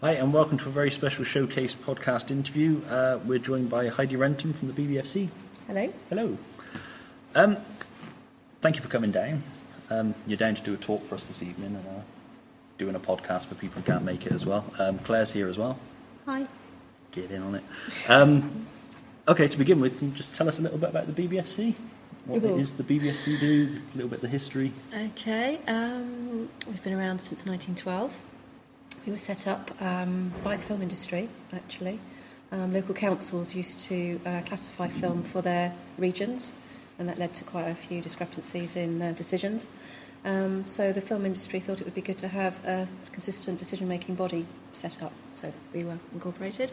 Hi, and welcome to a very special showcase podcast interview. Uh, we're joined by Heidi Renton from the BBFC. Hello. Hello. Um, thank you for coming down. Um, you're down to do a talk for us this evening and uh, doing a podcast for people who can't make it as well. Um, Claire's here as well. Hi. Get in on it. Um, okay, to begin with, can you just tell us a little bit about the BBFC? What Ooh. it is the BBFC do, a little bit of the history. Okay. Um, we've been around since 1912. We were set up um, by the film industry, actually. Um, local councils used to uh, classify film for their regions, and that led to quite a few discrepancies in uh, decisions. Um, so the film industry thought it would be good to have a consistent decision-making body set up. So we were incorporated.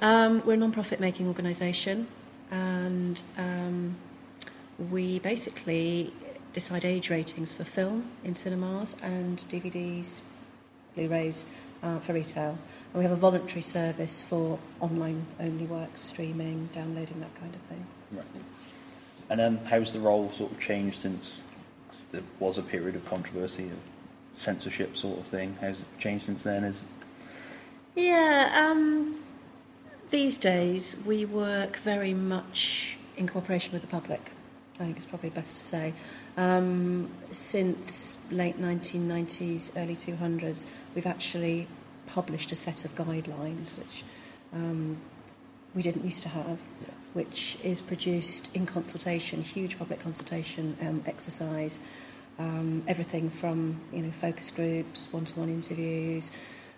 Um, we're a non-profit making organisation, and um, we basically decide age ratings for film in cinemas and DVDs, Blu-rays uh, for retail. And we have a voluntary service for online-only works, streaming, downloading, that kind of thing. Right. And um, how's the role sort of changed since there was a period of controversy of censorship sort of thing? How's it changed since then? Is Yeah, um, these days we work very much in cooperation with the public. I think it's probably best to say. Um, since late 1990s, early 200s, we've actually published a set of guidelines which um, we didn't used to have, Yes. which is produced in consultation, huge public consultation um, exercise. Um, everything from you know focus groups, one-to-one interviews,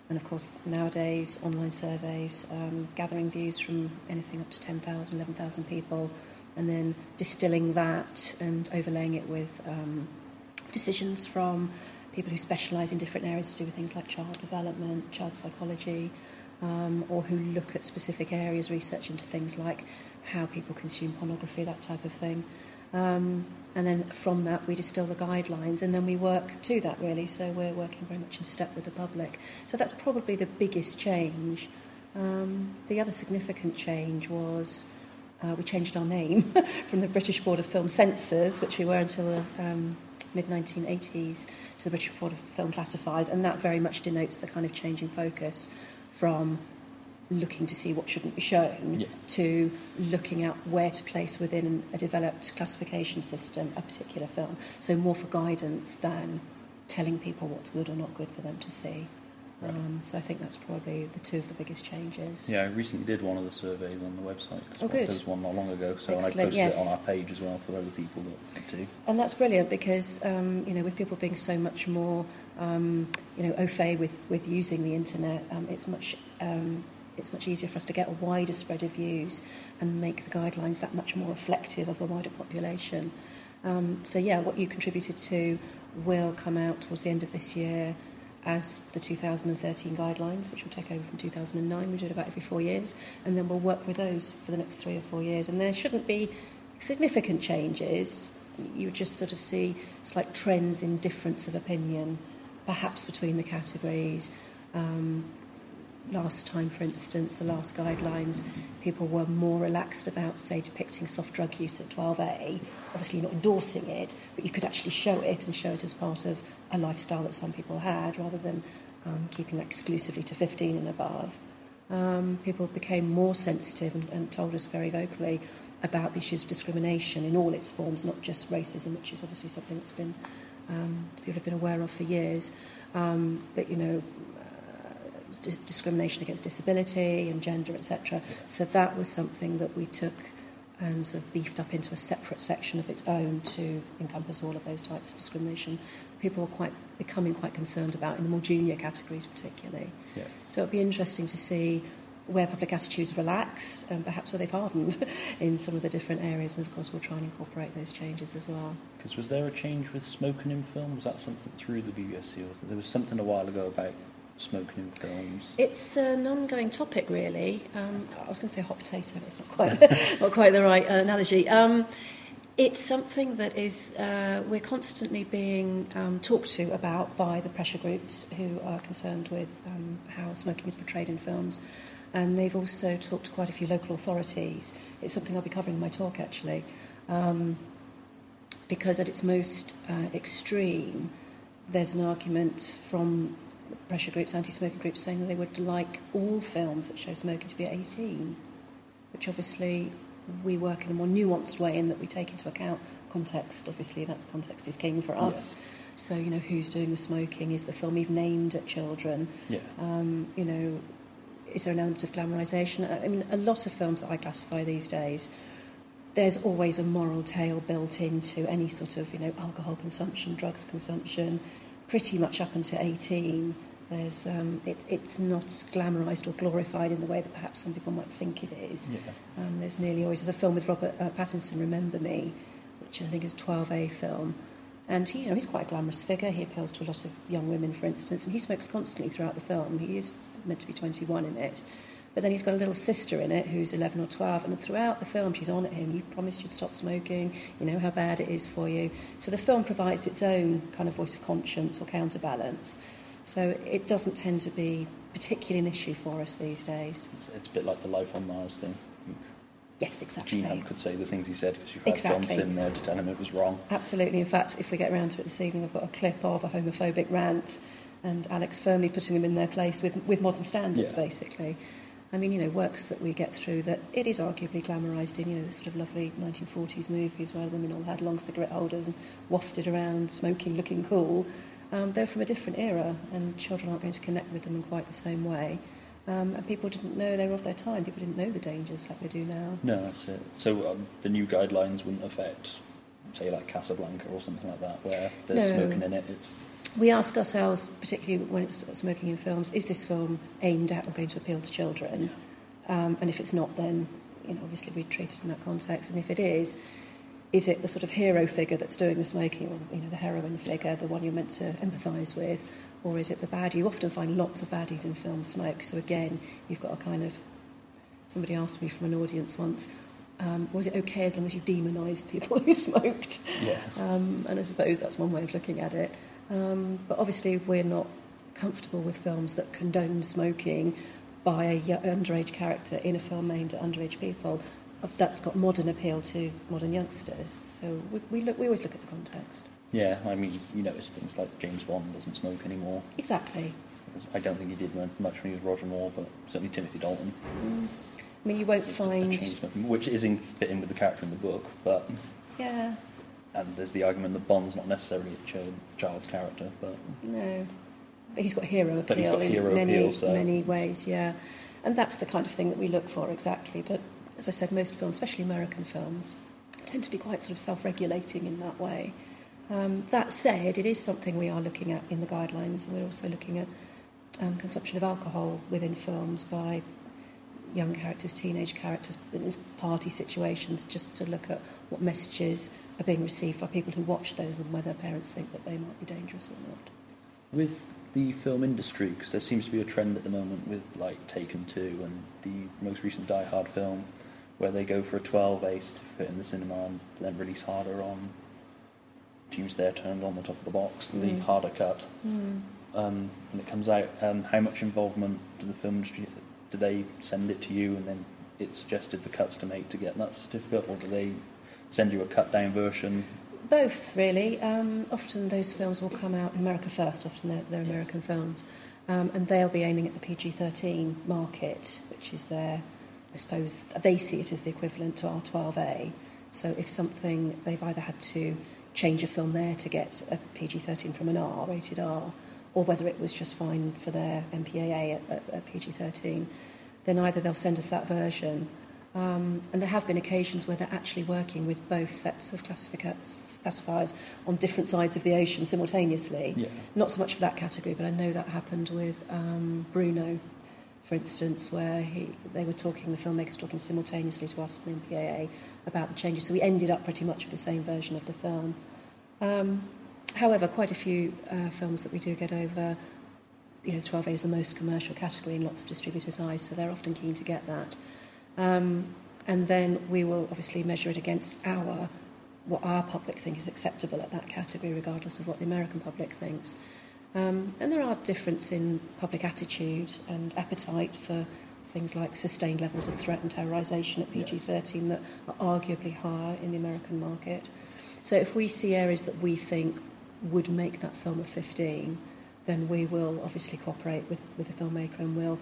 and of course nowadays online surveys, um, gathering views from anything up to 10,000, 11,000 people, and then distilling that and overlaying it with um, decisions from people who specialise in different areas to do with things like child development, child psychology, um, or who look at specific areas, research into things like how people consume pornography, that type of thing. Um, and then from that, we distill the guidelines, and then we work to that really. So we're working very much in step with the public. So that's probably the biggest change. Um, the other significant change was uh, we changed our name from the British Board of Film Censors, which we were until the um, mid 1980s, to the British Film Classifiers, and that very much denotes the kind of change in focus from looking to see what shouldn't be shown Yes. to looking at where to place within a developed classification system a particular film. So more for guidance than telling people what's good or not good for them to see. Um, so I think that's probably the two of the biggest changes. yeah, I recently did one of the surveys on the website. Oh, good. There was one not long ago, so and I posted yes. it on our page as well for other people that to. And that's brilliant because, um, you know, with people being so much more, um, you know, au fait with, with using the internet, um, it's much um, it's much easier for us to get a wider spread of views and make the guidelines that much more reflective of the wider population. Um, so yeah, what you contributed to will come out towards the end of this year as the 2013 guidelines, which will take over from 2009. We do it about every four years, and then we'll work with those for the next three or four years. And there shouldn't be significant changes. You just sort of see slight trends in difference of opinion, perhaps between the categories. Um, last time, for instance, the last guidelines, people were more relaxed about, say, depicting soft drug use at 12A. Obviously, not endorsing it, but you could actually show it and show it as part of a lifestyle that some people had, rather than um, keeping that exclusively to 15 and above. Um, people became more sensitive and, and told us very vocally about the issues of discrimination in all its forms, not just racism, which is obviously something that's been um, people have been aware of for years. Um, but you know, dis- discrimination against disability and gender, etc. So that was something that we took and sort of beefed up into a separate section of its own to encompass all of those types of discrimination. People were quite becoming quite concerned about in the more junior categories, particularly. So it'd be interesting to see where public attitudes relax and perhaps where they've hardened in some of the different areas. And of course, we'll try and incorporate those changes as well. Because was there a change with smoking in film? Was that something through the BBFC? Or there was something a while ago about smoking in films. It's an ongoing topic, really. Um, I was going to say hot potato, but it's not quite, not quite the right uh, analogy. Um, it's something that is uh, we're constantly being um, talked to about by the pressure groups who are concerned with um, how smoking is portrayed in films. And they've also talked to quite a few local authorities. It's something I'll be covering in my talk, actually. Um, because at its most uh, extreme, there's an argument from pressure groups, anti-smoking groups, saying that they would like all films that show smoking to be at 18, which obviously we work in a more nuanced way in that we take into account context. Obviously, that context is king for us. So, you know, who's doing the smoking? Is the film even aimed at children? Yeah. Um, you know, is there an element of glamorisation? I mean, a lot of films that I classify these days, there's always a moral tale built into any sort of, you know, alcohol consumption, drugs consumption, pretty much up until 18. There's, um, it, it's not glamorised or glorified in the way that perhaps some people might think it is. Yeah. Um, there's nearly always, there's a film with Robert uh, Pattinson, Remember Me, which I think is a 12A film. And he, you know, he's quite a glamorous figure. He appeals to a lot of young women, for instance, and he smokes constantly throughout the film. He is meant to be 21 in it. But then he's got a little sister in it who's 11 or 12, and throughout the film she's on at him. You promised you'd stop smoking, you know how bad it is for you. So the film provides its own kind of voice of conscience or counterbalance. So it doesn't tend to be particularly an issue for us these days. It's, it's a bit like the life on Mars thing. Yes, exactly. Gene Hunt could say the things he said because you've had Exactly. John Simm there to tell him it was wrong. Absolutely. In fact, if we get around to it this evening, I've got a clip of a homophobic rant and Alex firmly putting them in their place with, with modern standards, Yeah. basically. I mean, you know, works that we get through that it is arguably glamorised in, you know, the sort of lovely 1940s movies where women all had long cigarette holders and wafted around smoking, looking cool. Um, they're from a different era and children aren't going to connect with them in quite the same way. Um, and people didn't know they were of their time. People didn't know the dangers like they do now. No, that's it. So um, the new guidelines wouldn't affect, say, like Casablanca or something like that, where there's No. smoking in it. It's We ask ourselves, particularly when it's smoking in films, is this film aimed at or going to appeal to children? Um, and if it's not, then you know, obviously we treat it in that context. And if it is, is it the sort of hero figure that's doing the smoking, or you know, the heroine figure, the one you're meant to empathise with, or is it the baddie? You often find lots of baddies in film smoke. So again, you've got a kind of. Somebody asked me from an audience once, um, was it okay as long as you demonised people who smoked? yeah. Um, and I suppose that's one way of looking at it. Um, but obviously, we're not comfortable with films that condone smoking by a underage character in a film aimed at underage people. Uh, That's got modern appeal to modern youngsters. So we, we, look, we always look at the context. Yeah, I mean, you notice things like James Bond doesn't smoke anymore. Exactly. I don't think he did much when he was Roger Moore, but certainly Timothy Dalton. I mean, you won't A find. smoking, which is in fitting with the character in the book, but Yeah, and there's the argument that Bond's not necessarily a child, child's character, but no. But he's got hero appeal But got in many, appeal, so- many ways, yeah. And that's the kind of thing that we look for, exactly. But as I said, most films, especially American films, tend to be quite sort of self-regulating in that way. Um, that said, it is something we are looking at in the guidelines, and we're also looking at um, consumption of alcohol within films by young characters, teenage characters, in these party situations, just to look at what messages are being received by people who watch those and whether parents think that they might be dangerous or not. with the film industry, because there seems to be a trend at the moment with like Taken 2 and the most recent Die Hard film, where they go for a 12A certificate in the cinema and then release harder on there turned on the top of the box, the Mm. harder cut. Um, when it comes out, um, how much involvement do the film industry, do they send it to you and then it's suggested the cuts to make to get that certificate, or do they send you a cut down version? Both, really. Um, often those films will come out in America first, often they're, they're American films, um, and they'll be aiming at the PG 13 market, which is their, I suppose, they see it as the equivalent to R12A. So if something, they've either had to change a film there to get a PG 13 from an R, rated R, or whether it was just fine for their MPAA at, at, at PG 13, then either they'll send us that version um, and there have been occasions where they're actually working with both sets of classifiers on different sides of the ocean simultaneously. Yeah. Not so much for that category, but I know that happened with um, Bruno, for instance, where he, they were talking, the filmmakers talking simultaneously to us and the MPAA about the changes. So we ended up pretty much with the same version of the film. Um, however, quite a few uh, films that we do get over, you know, 12A is the most commercial category in lots of distributors' eyes, so they're often keen to get that. Um, and then we will obviously measure it against our what our public think is acceptable at that category, regardless of what the American public thinks. Um, and there are differences in public attitude and appetite for things like sustained levels of threat and terrorisation at PG-13 that are arguably higher in the American market. So if we see areas that we think would make that film a 15, then we will obviously cooperate with, with the filmmaker and we'll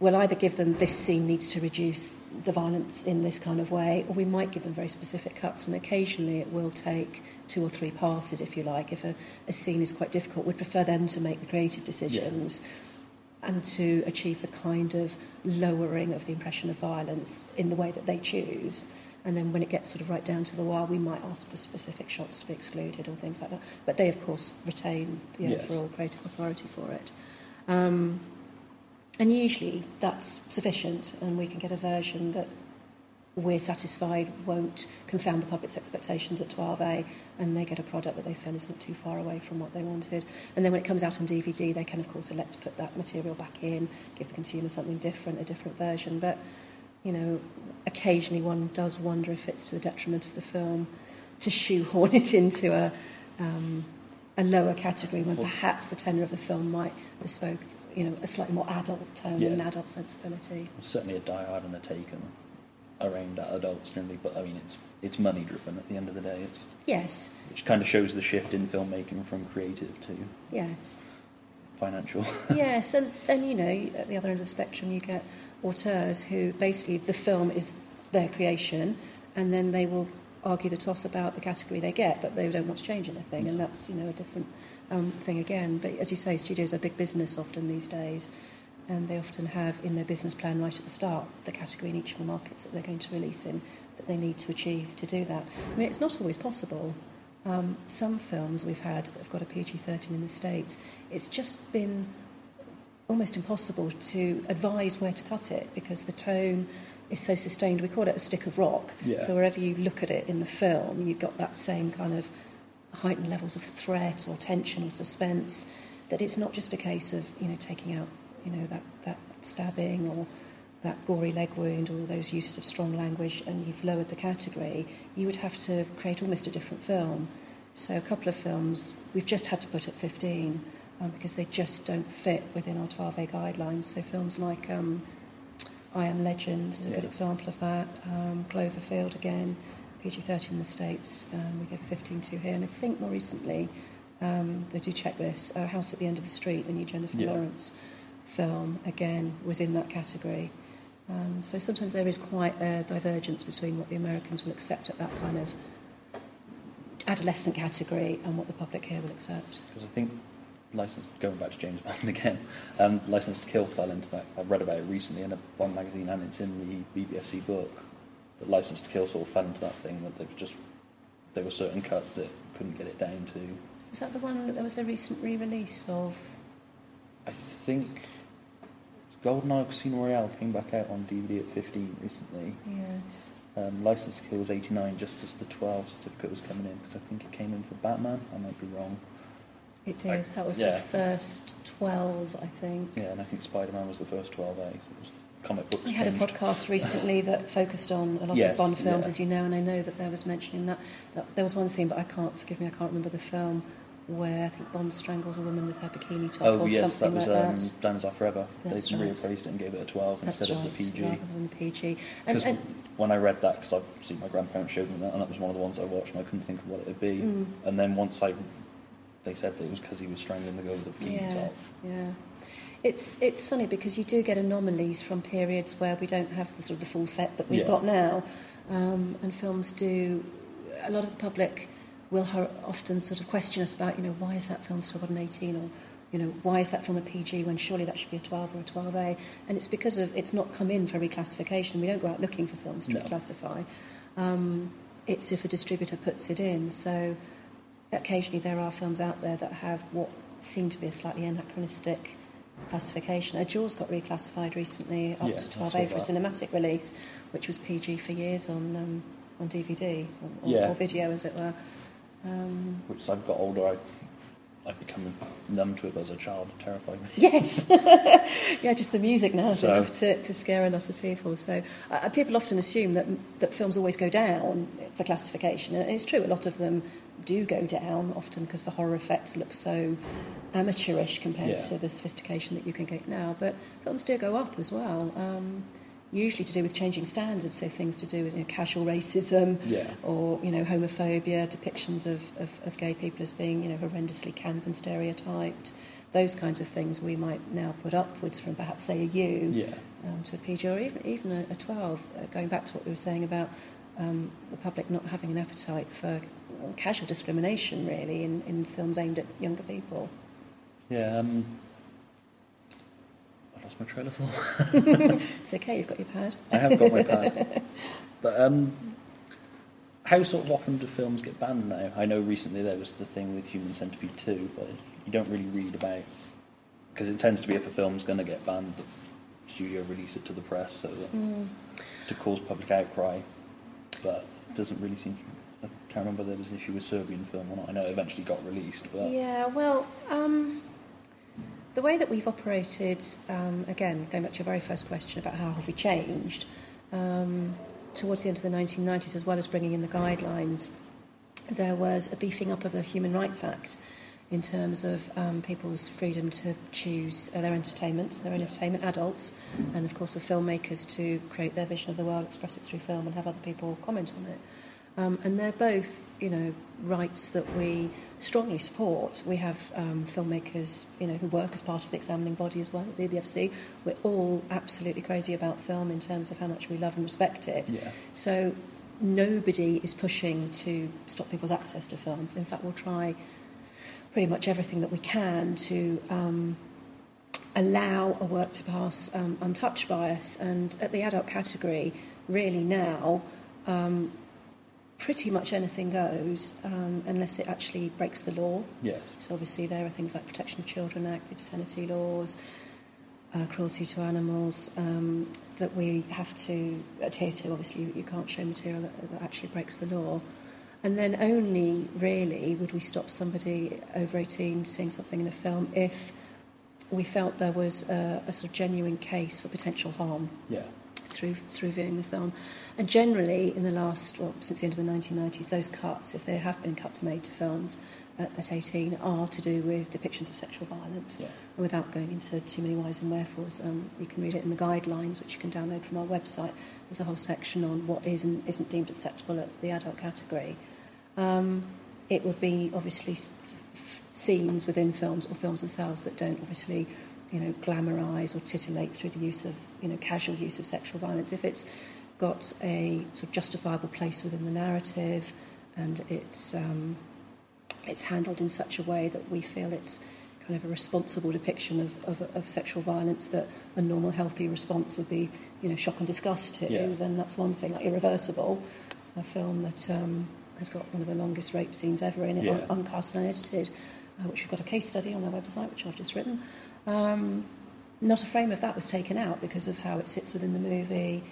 we'll either give them this scene needs to reduce the violence in this kind of way, or we might give them very specific cuts, and occasionally it will take two or three passes, if you like. If a, a scene is quite difficult, we'd prefer them to make the creative decisions yeah. and to achieve the kind of lowering of the impression of violence in the way that they choose. And then when it gets sort of right down to the wire, we might ask for specific shots to be excluded or things like that. But they, of course, retain the yes. overall creative authority for it. Um, and usually that's sufficient, and we can get a version that we're satisfied won't confound the public's expectations at 12A, and they get a product that they feel isn't too far away from what they wanted. And then when it comes out on DVD, they can, of course, elect to put that material back in, give the consumer something different, a different version. But, you know, occasionally one does wonder if it's to the detriment of the film to shoehorn it into a, um, a lower category when perhaps the tenor of the film might bespoke you know, a slightly more adult tone yeah. and adult sensibility. certainly a Die Hard and a Taken are aimed at adults generally, but I mean, it's it's money driven at the end of the day. It's yes, which kind of shows the shift in filmmaking from creative to yes financial. yes, and then you know, at the other end of the spectrum, you get auteurs who basically the film is their creation, and then they will argue the toss about the category they get, but they don't want to change anything, and that's you know a different um, thing again. But as you say, studios are big business often these days, and they often have in their business plan right at the start the category in each of the markets that they're going to release in that they need to achieve to do that. I mean, it's not always possible. Um, some films we've had that have got a PG 13 in the States, it's just been almost impossible to advise where to cut it because the tone is so sustained. We call it a stick of rock. Yeah. So wherever you look at it in the film, you've got that same kind of heightened levels of threat or tension or suspense. That it's not just a case of you know taking out you know that that stabbing or that gory leg wound or those uses of strong language and you've lowered the category, you would have to create almost a different film. So a couple of films we've just had to put at 15 um, because they just don't fit within our 12A guidelines. So films like um, I Am Legend is a yeah. good example of that. Um, Cloverfield again, PG-13 in the States. Um, we gave 15 to here. And I think more recently, um, they do check this, uh, House at the End of the Street, the new Jennifer yeah. Lawrence film, again, was in that category. Um, so sometimes there is quite a divergence between what the Americans will accept at that kind of adolescent category and what the public here will accept. Because I think license going back to James Bond again, um, Licence to Kill fell into that. I've read about it recently in a Bond magazine, and it's in the BBFC book. That Licence to Kill sort of fell into that thing that they just there were certain cuts that couldn't get it down to. Was that the one that there was a recent re-release of? I think GoldenEye Casino Royale came back out on DVD at 15 recently. Yes. Um, Licence to Kill was 89 just as the 12 certificate was coming in because I think it came in for Batman. I might be wrong. It is. that was yeah. the first 12, I think. Yeah, and I think Spider-Man was the first 12A. So comic books. We had a podcast recently that focused on a lot yes, of Bond films, yeah. as you know, and I know that there was mentioning that, that there was one scene, but I can't forgive me, I can't remember the film where I think Bond strangles a woman with her bikini top oh, or yes, something that was, like um, that. Diamonds Are Forever. That's they right. reappraised it and gave it a 12 That's instead right, of the PG. Rather than the PG. And, and when I read that, because I've seen my grandparents showed me that, and that was one of the ones I watched, and I couldn't think of what it would be. Mm. And then once I, they said that it was because he was strangling the girl with the bikini yeah, top. Yeah. It's it's funny because you do get anomalies from periods where we don't have the sort of the full set that we've yeah. got now, um, and films do. A lot of the public will often sort of question us about, you know, why is that film still got an 18 or, you know, why is that film a PG when surely that should be a 12 or a 12A? And it's because of it's not come in for reclassification. We don't go out looking for films to no. reclassify. Um, it's if a distributor puts it in. So occasionally there are films out there that have what seem to be a slightly anachronistic classification. A Jaws got reclassified recently up to 12A for a cinematic release, which was PG for years on um, on DVD or, yeah. or video, as it were. Um, Which as I've got older, I I've become numb to it as a child. It terrified me. Yes, yeah, just the music now is so. enough to, to scare a lot of people. So uh, people often assume that that films always go down for classification, and it's true. A lot of them do go down often because the horror effects look so amateurish compared yeah. to the sophistication that you can get now. But films do go up as well. Um, usually to do with changing standards, so things to do with you know, casual racism Yeah. or you know homophobia, depictions of, of, of gay people as being you know horrendously camp and stereotyped, those kinds of things we might now put upwards from perhaps say a U Yeah. um, to a PG or even even a, a 12. Uh, going back to what we were saying about um, the public not having an appetite for well, casual discrimination really in, in films aimed at younger people. Yeah. Um, I lost my train of thought. It's okay, you've got your pad. I have got my pad. But um, how sort of often do films get banned now? I know recently there was the thing with Human Centipede 2, but you don't really read about because it tends to be if a film's going to get banned, the studio release it to the press so that Mm. to cause public outcry. But it doesn't really seem. Can't remember there was an issue with Serbian film or not. I know it eventually got released, but Yeah, well, um, the way that we've operated, um, again, going back to your very first question about how have we changed, um, towards the end of the 1990s, as well as bringing in the guidelines, there was a beefing up of the Human Rights Act in terms of um, people's freedom to choose uh, their entertainment, their entertainment, adults, and of course the filmmakers to create their vision of the world, express it through film, and have other people comment on it. Um, and they're both, you know, rights that we strongly support. We have um, filmmakers, you know, who work as part of the examining body as well at the BBFC. We're all absolutely crazy about film in terms of how much we love and respect it. yeah, So nobody is pushing to stop people's access to films. In fact, we'll try pretty much everything that we can to um, allow a work to pass um, untouched by us. And at the adult category, really now, um, pretty much anything goes um, unless it actually breaks the law. yes, So obviously there are things like Protection of Children Act, the obscenity laws, uh, cruelty to animals um, that we have to adhere to. Obviously, you, you can't show material that, that actually breaks the law. And then only really would we stop somebody over 18 seeing something in a film if we felt there was a, a sort of genuine case for potential harm yeah, through through viewing the film. And generally, in the last, well, since the end of the 1990s, those cuts, if there have been cuts made to films at, at 18, are to do with depictions of sexual violence. yeah. And without going into too many whys and wherefores, um, you can read it in the guidelines, which you can download from our website. There's a whole section on what is and isn't deemed acceptable at the adult category. Um, it would be obviously scenes within films or films themselves that don't obviously, you know, glamorise or titillate through the use of, you know, casual use of sexual violence. If it's got a sort of justifiable place within the narrative and it's um, it's handled in such a way that we feel it's kind of a responsible depiction of, of, of sexual violence that a normal healthy response would be you know shock and disgust to Yeah. then that's one thing like irreversible a film that um, has got one of the longest rape scenes ever in it Yeah. un- uncut and unedited uh, which we've got a case study on our website which I've just written um, not a frame of that was taken out because of how it sits within the movie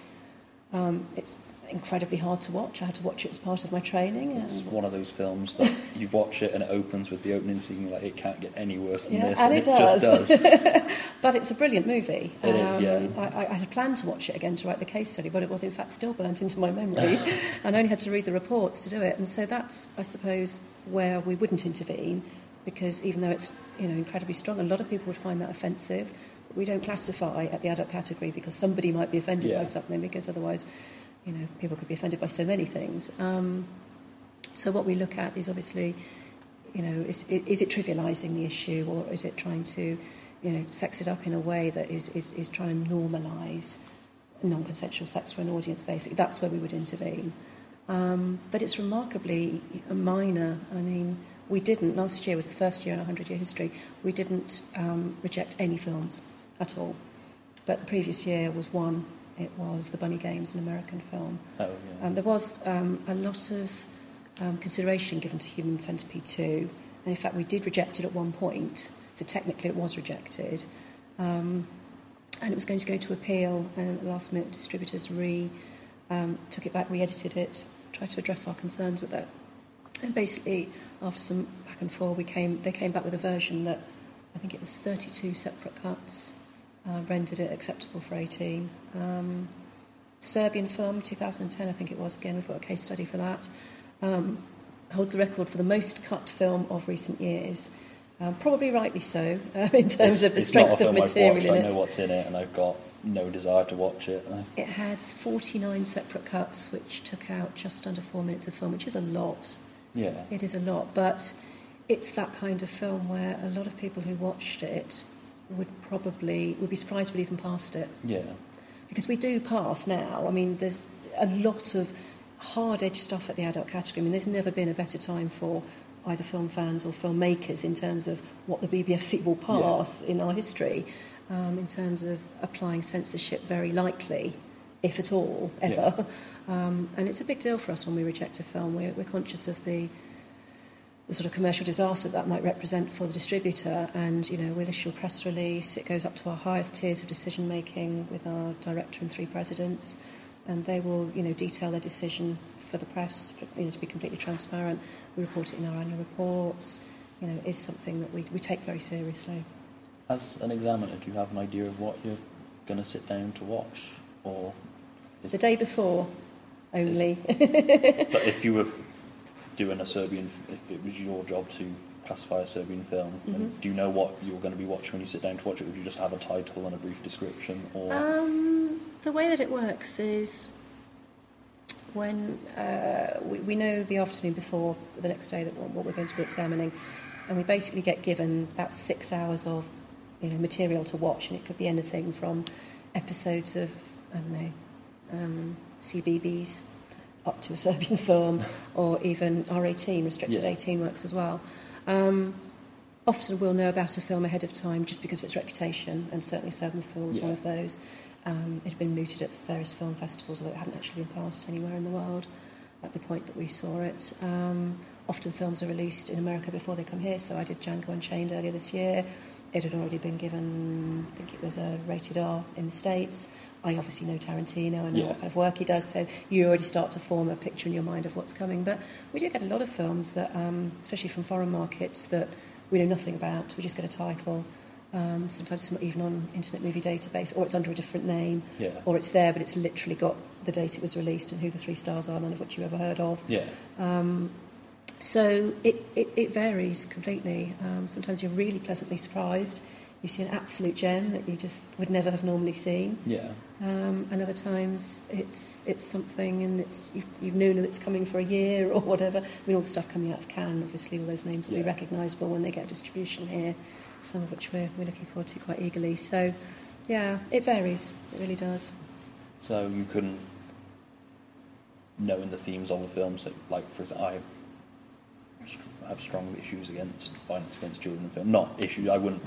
um, it's incredibly hard to watch I had to watch it as part of my training It's one of those films that you watch it and it opens with the opening scene. Like, it can't get any worse than Yeah, this, and it just does. does. But it's a brilliant movie. It is, yeah. I, I, I had planned to watch it again to write the case study, but it was in fact still burnt into my memory, and I only had to read the reports to do it. And so that's, I suppose, where we wouldn't intervene, because even though it's you know incredibly strong, a lot of people would find that offensive. We don't classify at the adult category because somebody might be offended Yeah. by something, because otherwise, you know, people could be offended by so many things. Um, so what we look at is obviously you know, is, is it trivialising the issue or is it trying to, you know, sex it up in a way that is, is, is trying to normalise non-consensual sex for an audience, basically. That's where we would intervene. Um, but it's remarkably minor. I mean, we didn't, last year was the first year in our 100-year history, we didn't um, reject any films at all. But the previous year was one. It was The Bunny Games, an American film. Oh, yeah. Um, there was um, a lot of um, consideration given to Human Centipede 2, and in fact, we did reject it at one point, so technically it was rejected. Um, and it was going to go to appeal, and at the last minute, distributors re um, took it back, re edited it, tried to address our concerns with it. And basically, after some back and forth, we came, they came back with a version that I think it was 32 separate cuts, uh, rendered it acceptable for 18. Um, Serbian film, 2010, I think it was. Again, we've got a case study for that. Um, holds the record for the most cut film of recent years. Um, probably rightly so, uh, in terms It's- of the strength not a of material watched, in I know what's in it, and I've got no desire to watch it. I- It had 49 separate cuts, which took out just under four minutes of film, which is a lot. Yeah, It is a lot, but it's that kind of film where a lot of people who watched it would probably would be surprised we'd even passed it. Yeah, because we do pass now. I mean, there's a lot of hard edge stuff at the adult category. I mean, there's never been a better time for either film fans or filmmakers in terms of what the BBFC will pass in our history, um, in terms of applying censorship very lightly, if at all, ever. Um, and it's a big deal for us when we reject a film. We're, we're conscious of the the sort of commercial disaster that might represent for the distributor. And you know we'll issue a press release. It goes up to our highest tiers of decision making with our director and three presidents. And they will you know detail their decision for the press for, you know to be completely transparent. We report it in our annual reports. You know is something that we, we take very seriously. As an examiner, do you have an idea of what you're going to sit down to watch? Or the day before only but if you were doing a Serbian, if it was your job to classify a Serbian film, Mhm. do you know what you're going to be watching when you sit down to watch it? Would you just have a title and a brief description, or Um, the way that it works is when uh, we, we know the afternoon before the next day that what, what we're going to be examining, and we basically get given about six hours of you know material to watch, and it could be anything from episodes of I don't know um, CBBC up to a Serbian film, or even R18 restricted Yeah. 18 works as well. Um, often we'll know about a film ahead of time just because of its reputation, and certainly Serbian Film was one of those. Um, it had been mooted at various film festivals, although it hadn't actually been passed anywhere in the world at the point that we saw it. Um, often films are released in America before they come here, so I did Django Unchained earlier this year. It had already been given, I think it was a rated R in the States. I obviously know Tarantino, I know Yeah. what kind of work he does, so you already start to form a picture in your mind of what's coming. But we do get a lot of films that, um, especially from foreign markets, that we know nothing about. We just get a title. Um, sometimes it's not even on Internet Movie Database, or it's under a different name, yeah, or it's there, but it's literally got the date it was released and who the three stars are, none of which you've ever heard of. yeah, Um, so it, it, it varies completely. Um, sometimes you're really pleasantly surprised. You see an absolute gem that you just would never have normally seen. yeah, Um, and other times it's it's something and it's you've, you've known it's coming for a year or whatever. I mean, all the stuff coming out of Cannes, obviously, all those names will be recognisable when they get distribution here. Some of which we're, we're looking forward to quite eagerly. So, yeah, it varies. It really does. So you couldn't, knowing the themes of the films, that, like for example, I have, have strong issues against violence against children in film. Not issues. I wouldn't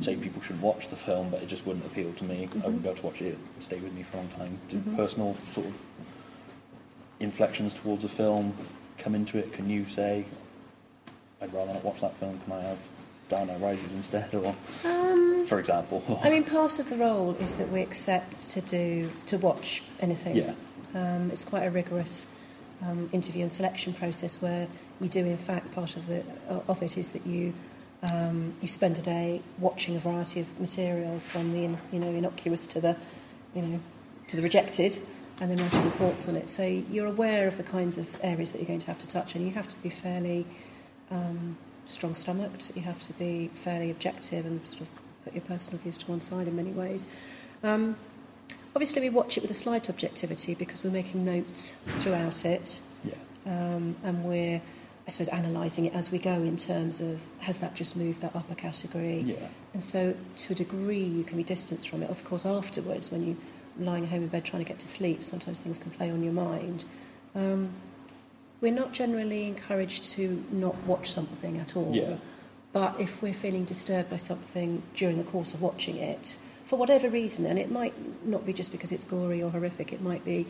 say people should watch the film, but it just wouldn't appeal to me. I Mhm. wouldn't be able to watch it. It would stay with me for a long time. Do Mhm. personal sort of inflections towards a film come into it? Can you say, I'd rather not watch that film? Can I have Dino Rises instead? Or, Um, for example. I mean, part of the role is that we accept to do to watch anything. yeah, Um, it's quite a rigorous um, interview and selection process where you do, in fact, part of the of it is that you um, you spend a day watching a variety of material from the in- you know innocuous to the you know to the rejected, and then writing reports on it. So you're aware of the kinds of areas that you're going to have to touch, and you have to be fairly um, strong-stomached. You have to be fairly objective and sort of put your personal views to one side in many ways. Um, obviously, we watch it with a slight objectivity because we're making notes throughout it, yeah, um, and we're, I suppose, analysing it as we go in terms of has that just moved that upper category, yeah, and so to a degree you can be distanced from it. Of course, afterwards, when you're lying home in bed trying to get to sleep, sometimes things can play on your mind. Um, we're not generally encouraged to not watch something at all. Yeah. But if we're feeling disturbed by something during the course of watching it, for whatever reason, and it might not be just because it's gory or horrific, it might be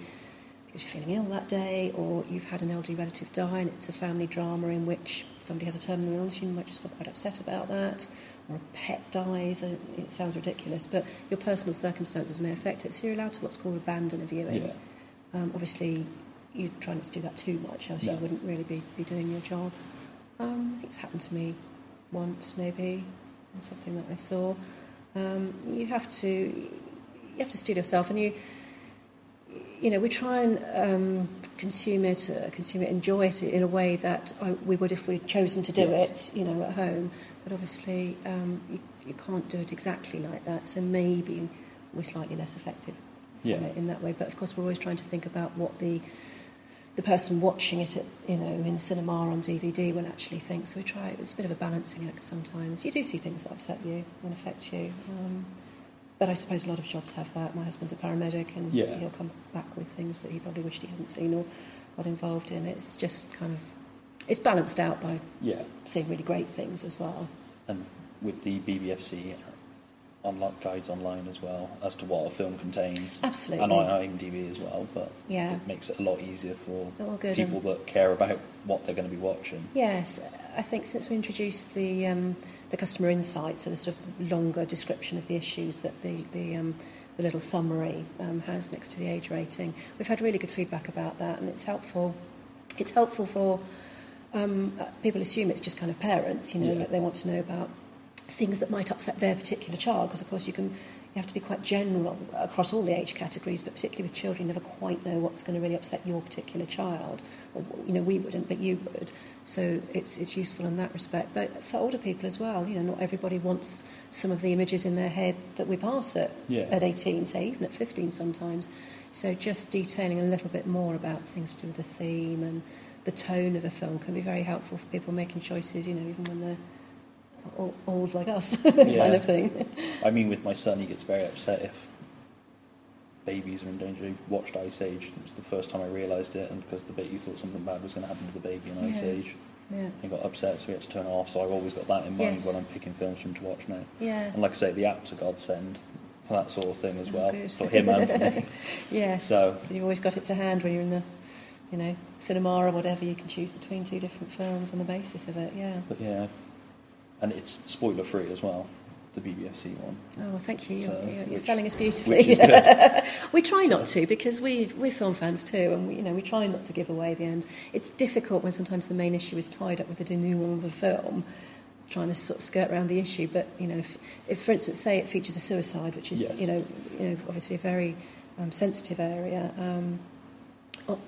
because you're feeling ill that day, or you've had an elderly relative die and it's a family drama in which somebody has a terminal illness, you might just feel quite upset about that, or a pet dies, and it sounds ridiculous, but your personal circumstances may affect it, so you're allowed to what's called abandon a viewing. yeah. Um, obviously, you try not to do that too much, else No. you wouldn't really be, be doing your job. Um, I think it's happened to me once, maybe, something that I saw. Um, you have to you have to steel yourself, and you you know we try and um, consume it, uh, consume it, enjoy it in a way that I, we would if we'd chosen to do Yes. it, you know, at home. But obviously, um, you, you can't do it exactly like that. So maybe we're slightly less effective Yeah. from it in that way. But of course, we're always trying to think about what the the person watching it at, you know, in the cinema or on DVD will actually think. So we try, it's a bit of a balancing act sometimes. You do see things that upset you and affect you. Um, but I suppose a lot of jobs have that. My husband's a paramedic and Yeah. he'll come back with things that he probably wished he hadn't seen or got involved in. It's just kind of, it's balanced out by Yeah, seeing really great things as well. and with the BBFC online guides online as well as to what a film contains, Absolutely. and on IMDb as well. But Yeah. it makes it a lot easier for people that care about what they're going to be watching. Yes, I think since we introduced the um, the customer insights, so the sort of longer description of the issues that the the, um, the little summary um, has next to the age rating, we've had really good feedback about that, and it's helpful. It's helpful for um, people assume it's just kind of parents, you know, Yeah. that they want to know about things that might upset their particular child, because of course you can you have to be quite general across all the age categories, but particularly with children, you never quite know what's going to really upset your particular child. Or, you know, we wouldn't, but you would. So it's it's useful in that respect. But for older people as well, you know, not everybody wants some of the images in their head that we pass at Yeah. at 18, say even at 15 sometimes. So just detailing a little bit more about things to do with the theme and the tone of a film can be very helpful for people making choices, you know, even when they're old like us, kind Yeah. of thing. I mean, with my son, he gets very upset if babies are in danger. He watched Ice Age. It was the first time I realised it, and because the baby thought something bad was going to happen to the baby in Ice Yeah. Age, Yeah. he got upset, so we had to turn it off. So I've always got that in mind Yes. when I'm picking films for him to watch now. Yeah. And like I say, the app's a godsend for that sort of thing as Oh, well, good. for him and for me. Yes. So- you've always got it to hand when you're in the, you know, cinema or whatever. You can choose between two different films on the basis of it. Yeah. But yeah, and it's spoiler free as well, the BBFC one. Oh, well, thank you. You're, So, you're, you're which- selling us beautifully. Which is good. we try not to because we we're film fans too, and we, you know we try not to give away the end. It's difficult when sometimes the main issue is tied up with the denouement of a film, trying to sort of skirt around the issue. But you know, if, if for instance, say it features a suicide, which is Yes. you know you know obviously a very um, sensitive area, um,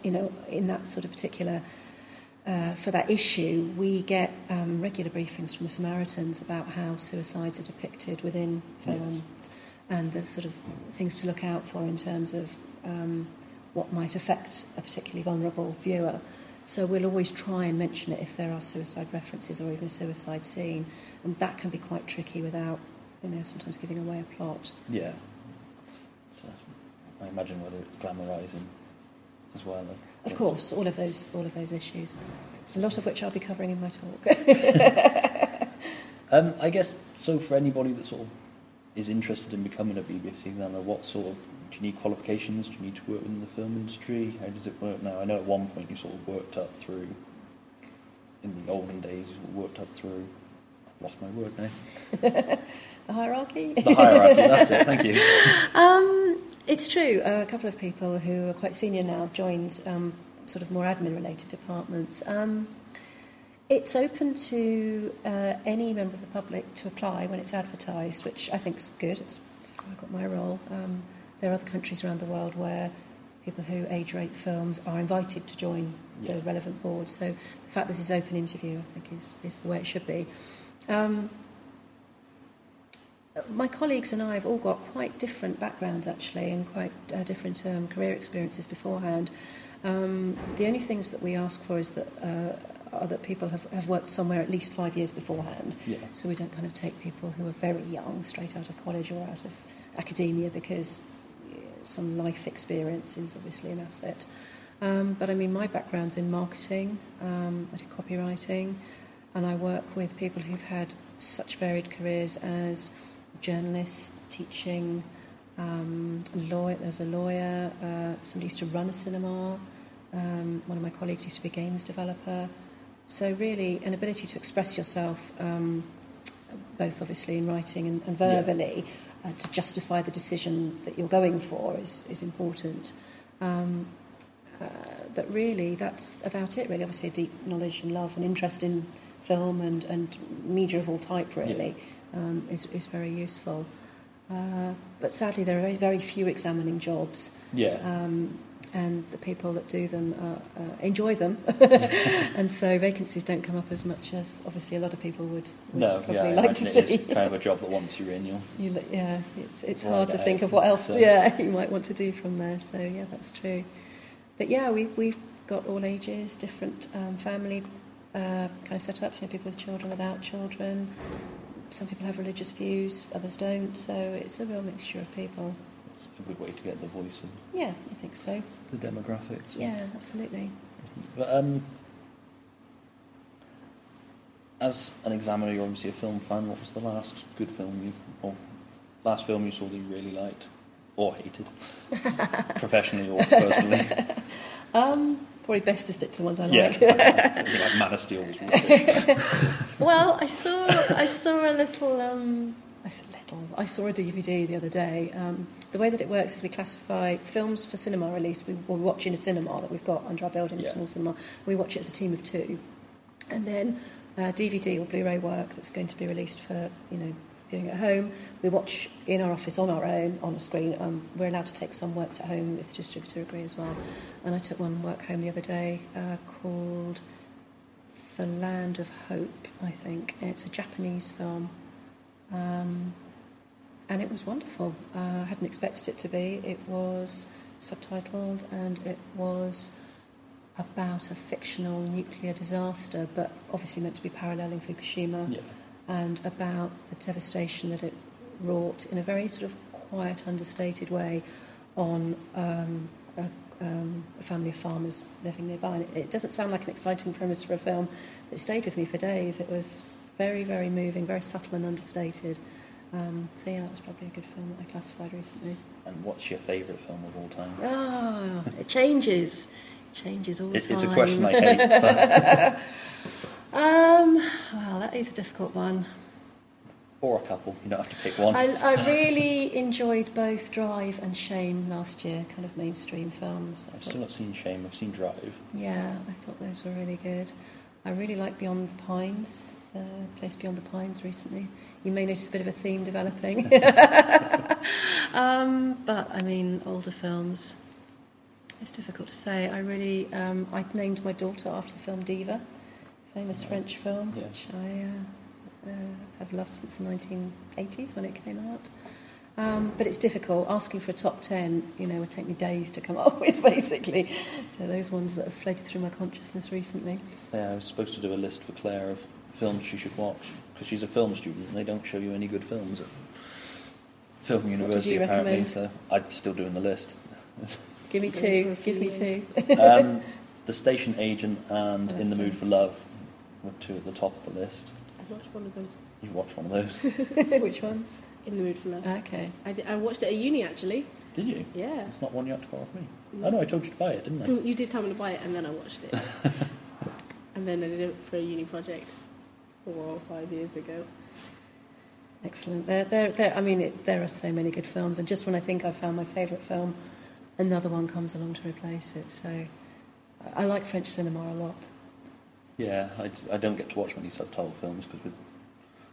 you know in that sort of particular. Uh, for that issue, we get um, regular briefings from the Samaritans about how suicides are depicted within Yes. films and the sort of things to look out for in terms of um, what might affect a particularly vulnerable viewer. So we'll always try and mention it if there are suicide references or even a suicide scene, and that can be quite tricky without, you know, sometimes giving away a plot. Yeah. So I imagine whether it's glamorising as well. like, Of course, all of those, all of those issues, a lot of which I'll be covering in my talk. Um, I guess so. For anybody that sort of is interested in becoming a BBC examiner, what sort of do you need qualifications? Do you need to work within the film industry? How does it work now? I know at one point you sort of worked up through. In the olden days, you sort of worked up through. I've lost my word now. the hierarchy. The hierarchy. that's it. Thank you. Um, it's true. Uh, a couple of people who are quite senior now have joined um, sort of more admin-related departments. Um, it's open to uh, any member of the public to apply when it's advertised, which I think is good. It's, it's how I got my role. Um, there are other countries around the world where people who age rate films are invited to join Yeah. the relevant board. So the fact this is open interview, I think, is, is the way it should be. Um, my colleagues and I have all got quite different backgrounds actually and quite uh, different um, career experiences beforehand. Um, the only things that we ask for is that uh, are that people have, have worked somewhere at least five years beforehand. Yeah. So we don't kind of take people who are very young, straight out of college or out of academia, because some life experience is obviously an asset. Um, but I mean, my background's in marketing, um, I do copywriting, and I work with people who've had such varied careers as journalists, teaching, um, lawyer. There's a lawyer. Uh, somebody used to run a cinema. Um, one of my colleagues used to be a games developer. So really, an ability to express yourself, um, both obviously in writing and, and Yeah. verbally, uh, to justify the decision that you're going for is, is important. Um, uh, but really, that's about it. Really, obviously, a deep knowledge and love and interest in film and, and media of all type. Really, um, is is very useful. Uh, but sadly, there are very, very few examining jobs. Yeah. Um, and the people that do them uh, uh, enjoy them, and so vacancies don't come up as much as obviously a lot of people would, would No, probably yeah, like to see. kind of a job that once you're in, you'll You, yeah, it's it's hard to think of what else. so- Yeah, you might want to do from there. So yeah, that's true. But yeah, we we've got all ages, different um, family uh, kind of setups. You know, people with children, without children. Some people have religious views, others don't. So it's a real mixture of people. it's a good way to get the voice of Yeah, I think so. the demographics. Yeah, absolutely. But um, as an examiner, you're obviously a film fan. What was the last good film you, or last film you saw that you really liked or hated, professionally or personally? Um, probably best to stick to the ones I yeah, like. I like Man of Steel was well, I saw I saw a little. Um, I said little. I saw a DVD the other day. Um, the way that it works is we classify films for cinema release. We, we watch in a cinema that we've got under our building, a small cinema. We watch it as a team of two, and then uh, DVD or Blu-ray work that's going to be released for you know viewing at home. We watch in our office on our own on a screen. Um, we're allowed to take some works at home if the distributor agree as well. And I took one work home the other day uh, called The Land of Hope, I think. It's a Japanese film. Um, and it was wonderful. Uh, I hadn't expected it to be. It was subtitled and it was about a fictional nuclear disaster, but obviously meant to be paralleling Fukushima, yeah, and about the devastation that it wrought in a very sort of quiet, understated way on um, a, um, a family of farmers living nearby. And it, it doesn't sound like an exciting premise for a film. But it stayed with me for days. It was very, very moving, very subtle and understated. Um, so yeah, that was probably a good film that I classified recently. and what's your favourite film of all time? Ah, it changes. Changes all the It, time. it's a question I hate. Um, well, that is a difficult one. or a couple. You don't have to pick one. I, I really enjoyed both Drive and Shame last year, kind of mainstream films. I I've thought- still not seen Shame. I've seen Drive. yeah, I thought those were really good. I really liked Beyond the Pines, uh, Place Beyond the Pines recently. You may notice a bit of a theme developing. um, but, I mean, older films, it's difficult to say. I really, um, I named my daughter after the film Diva, famous French film, Yeah. which I uh, uh, have loved since the 1980s when it came out. Um, but it's difficult. Asking for a top 10, you know, would take me days to come up with, basically. So those ones that have floated through my consciousness recently. Yeah, I was supposed to do a list for Claire of films she should watch because she's a film student and they don't show you any good films at film university you apparently. recommend? So I'm still doing the list. Give me two. for a few Give me two. um, the Station Agent and Oh, In the Mood right. for Love were two at the top of the list. I watched one of those You watched one of those, Which one? in the mood for love. Okay. I, did, I watched it at uni actually. did you? Yeah. It's not one you had to borrow off me. No. Oh no, I told you to buy it, didn't I? Mm, You did tell me to buy it, and then I watched it. and then I did it for a uni project four or five years ago. Excellent. There, there, there. I mean, it, there are so many good films, and just when I think I've found my favourite film, another one comes along to replace it. So, I- I like French cinema a lot. Yeah, I, I don't get to watch many subtitle films because with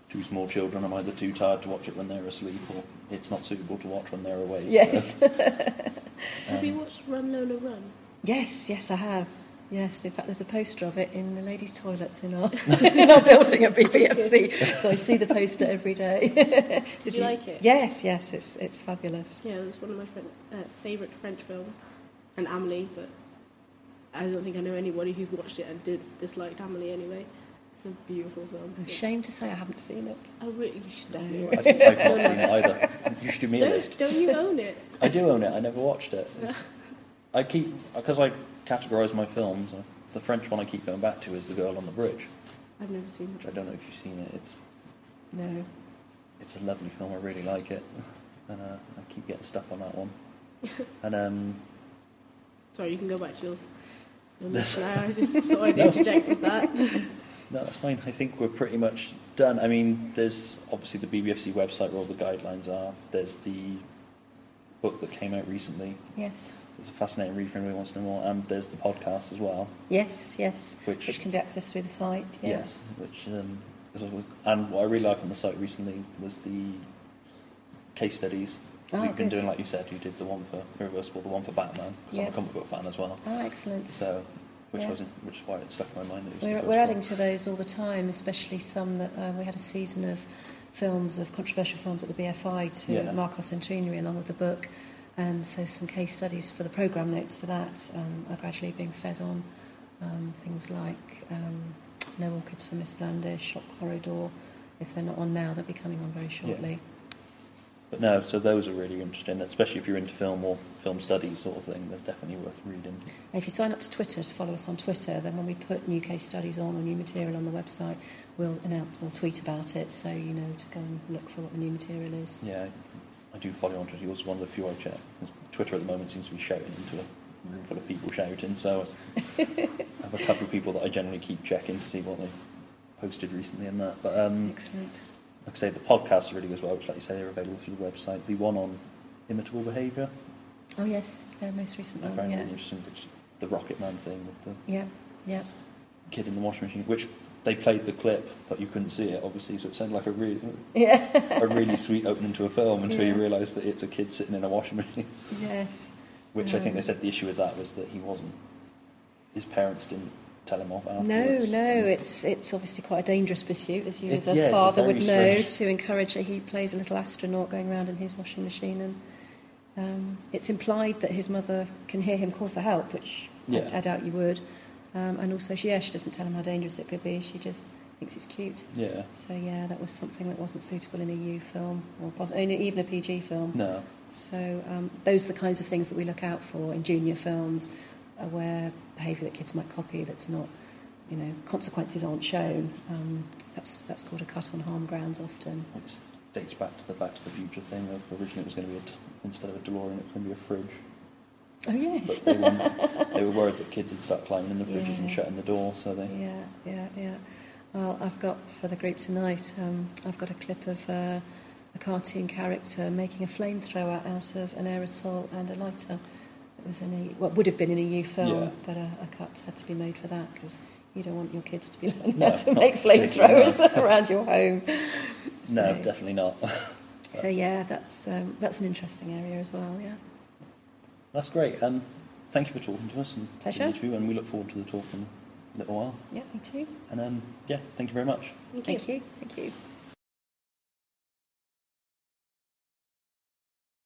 two small children, I'm either too tired to watch it when they're asleep or it's not suitable to watch when they're awake. Yes. So, Have you um, watched Run Lola Run? yes, yes, I have. Yes, in fact, there's a poster of it in the ladies' toilets in our in our building at BBFC. So I see the poster every day. Did, you, like it? Yes, yes, it's it's fabulous. Yeah, it was one of my friend, uh, favourite French films, and Amelie. But I don't think I know anybody who's watched it and did dislike Amelie anyway. It's a beautiful film. I'm ashamed to say I haven't seen it. I really, you should definitely I, I've not seen it either. You should do me a list. Don't, don't you own it? I do own it. I never watched it. It's, I keep because I categorise my films. The French one I keep going back to is The Girl on the Bridge, I've never seen which it. I don't know if you've seen it. It's No. it's a lovely film. I really like it, and uh, I keep getting stuck on that one. And um, Sorry, you can go back to your, your This- now. I just thought I'd interject with that. no, that's fine. I think we're pretty much done. I mean, there's obviously the BBFC website where all the guidelines are. There's the book that came out recently. Yes. It's a fascinating read for anyone who wants to know more. And there's the podcast as well, Yes, yes. which Which can be accessed through the site. Yeah. Yes, which um, and what I really liked on the site recently was the case studies Oh, We've been good. doing, like you said, you did the one for Irreversible, the one for Batman, because I'm a comic book fan as well. Oh, excellent. So, which Yeah. wasn't, which is why it stuck in my mind. that it was the We're, we're one. adding to those all the time, especially some that uh, we had a season of films, of controversial films at the BFI to Yeah. mark our centenary along with the book. And so some case studies for the programme notes for that um, are gradually being fed on. Um, things like um, No Orchids for Miss Blandish, Shock Corridor. If they're not on now, they'll be coming on very shortly. But no, so those are really interesting, especially if you're into film or film studies sort of thing. They're definitely worth reading. If you sign up to Twitter to follow us on Twitter, then when we put new case studies on or new material on the website, we'll announce, we'll tweet about it, so you know to go and look for what the new material is. Yeah, I do follow you on Twitter. Yours is one of the few I check. Twitter at the moment seems to be shouting into a room full of people shouting. So I have a couple of people that I generally keep checking to see what they posted recently and that. But um, Excellent. Like I say, the podcast really goes well, which, like you say, they're available through the website. The one on imitable behaviour, Oh yes, their most recent one. found Yeah. interesting. Which the Rocket Man thing with the yeah, yeah, kid in the washing machine, which they played the clip, but you couldn't see it, obviously. So it sounded like a really, yeah. a really sweet opening to a film until you realise that it's a kid sitting in a washing machine. yes. Which I think they Um, said the issue with that was that he wasn't. His parents didn't tell him off No, afterwards. no, it's it's obviously quite a dangerous pursuit, as you It's- as a yeah, it's a father would know, strange- to encourage. He plays a little astronaut going around in his washing machine, and um, it's implied that his mother can hear him call for help, which Yeah. I, I doubt you would. Um, and also, she, yeah, she doesn't tell him how dangerous it could be. She just thinks it's cute. Yeah. So yeah, that was something that wasn't suitable in a U film, or only even a PG film. No. So um, those are the kinds of things that we look out for in junior films, where behaviour that kids might copy that's not, you know, consequences aren't shown. Um, that's that's called a cut on harm grounds often. It dates back to the Back to the Future thing of originally it was going to be a instead of a DeLorean it was going to be a fridge. Oh yes. They were, they were worried that kids would start climbing in the fridges and shutting the door, so they. Yeah, yeah, yeah. Well, I've got for the group tonight. Um, I've got a clip of uh, a cartoon character making a flamethrower out of an aerosol and a lighter. It was in a what would have been in a U film, Yeah. but a, a cut had to be made for that because you don't want your kids to be learning No, how to make particularly, flamethrowers around your home. No, definitely not. So yeah, that's um, that's an interesting area as well. Yeah. That's great. Um, thank you for talking to us and Pleasure. you two, and we look forward to the talk in a little while. Yeah, me too. And um, yeah, thank you very much. Thank, Thank you. you. Thank you.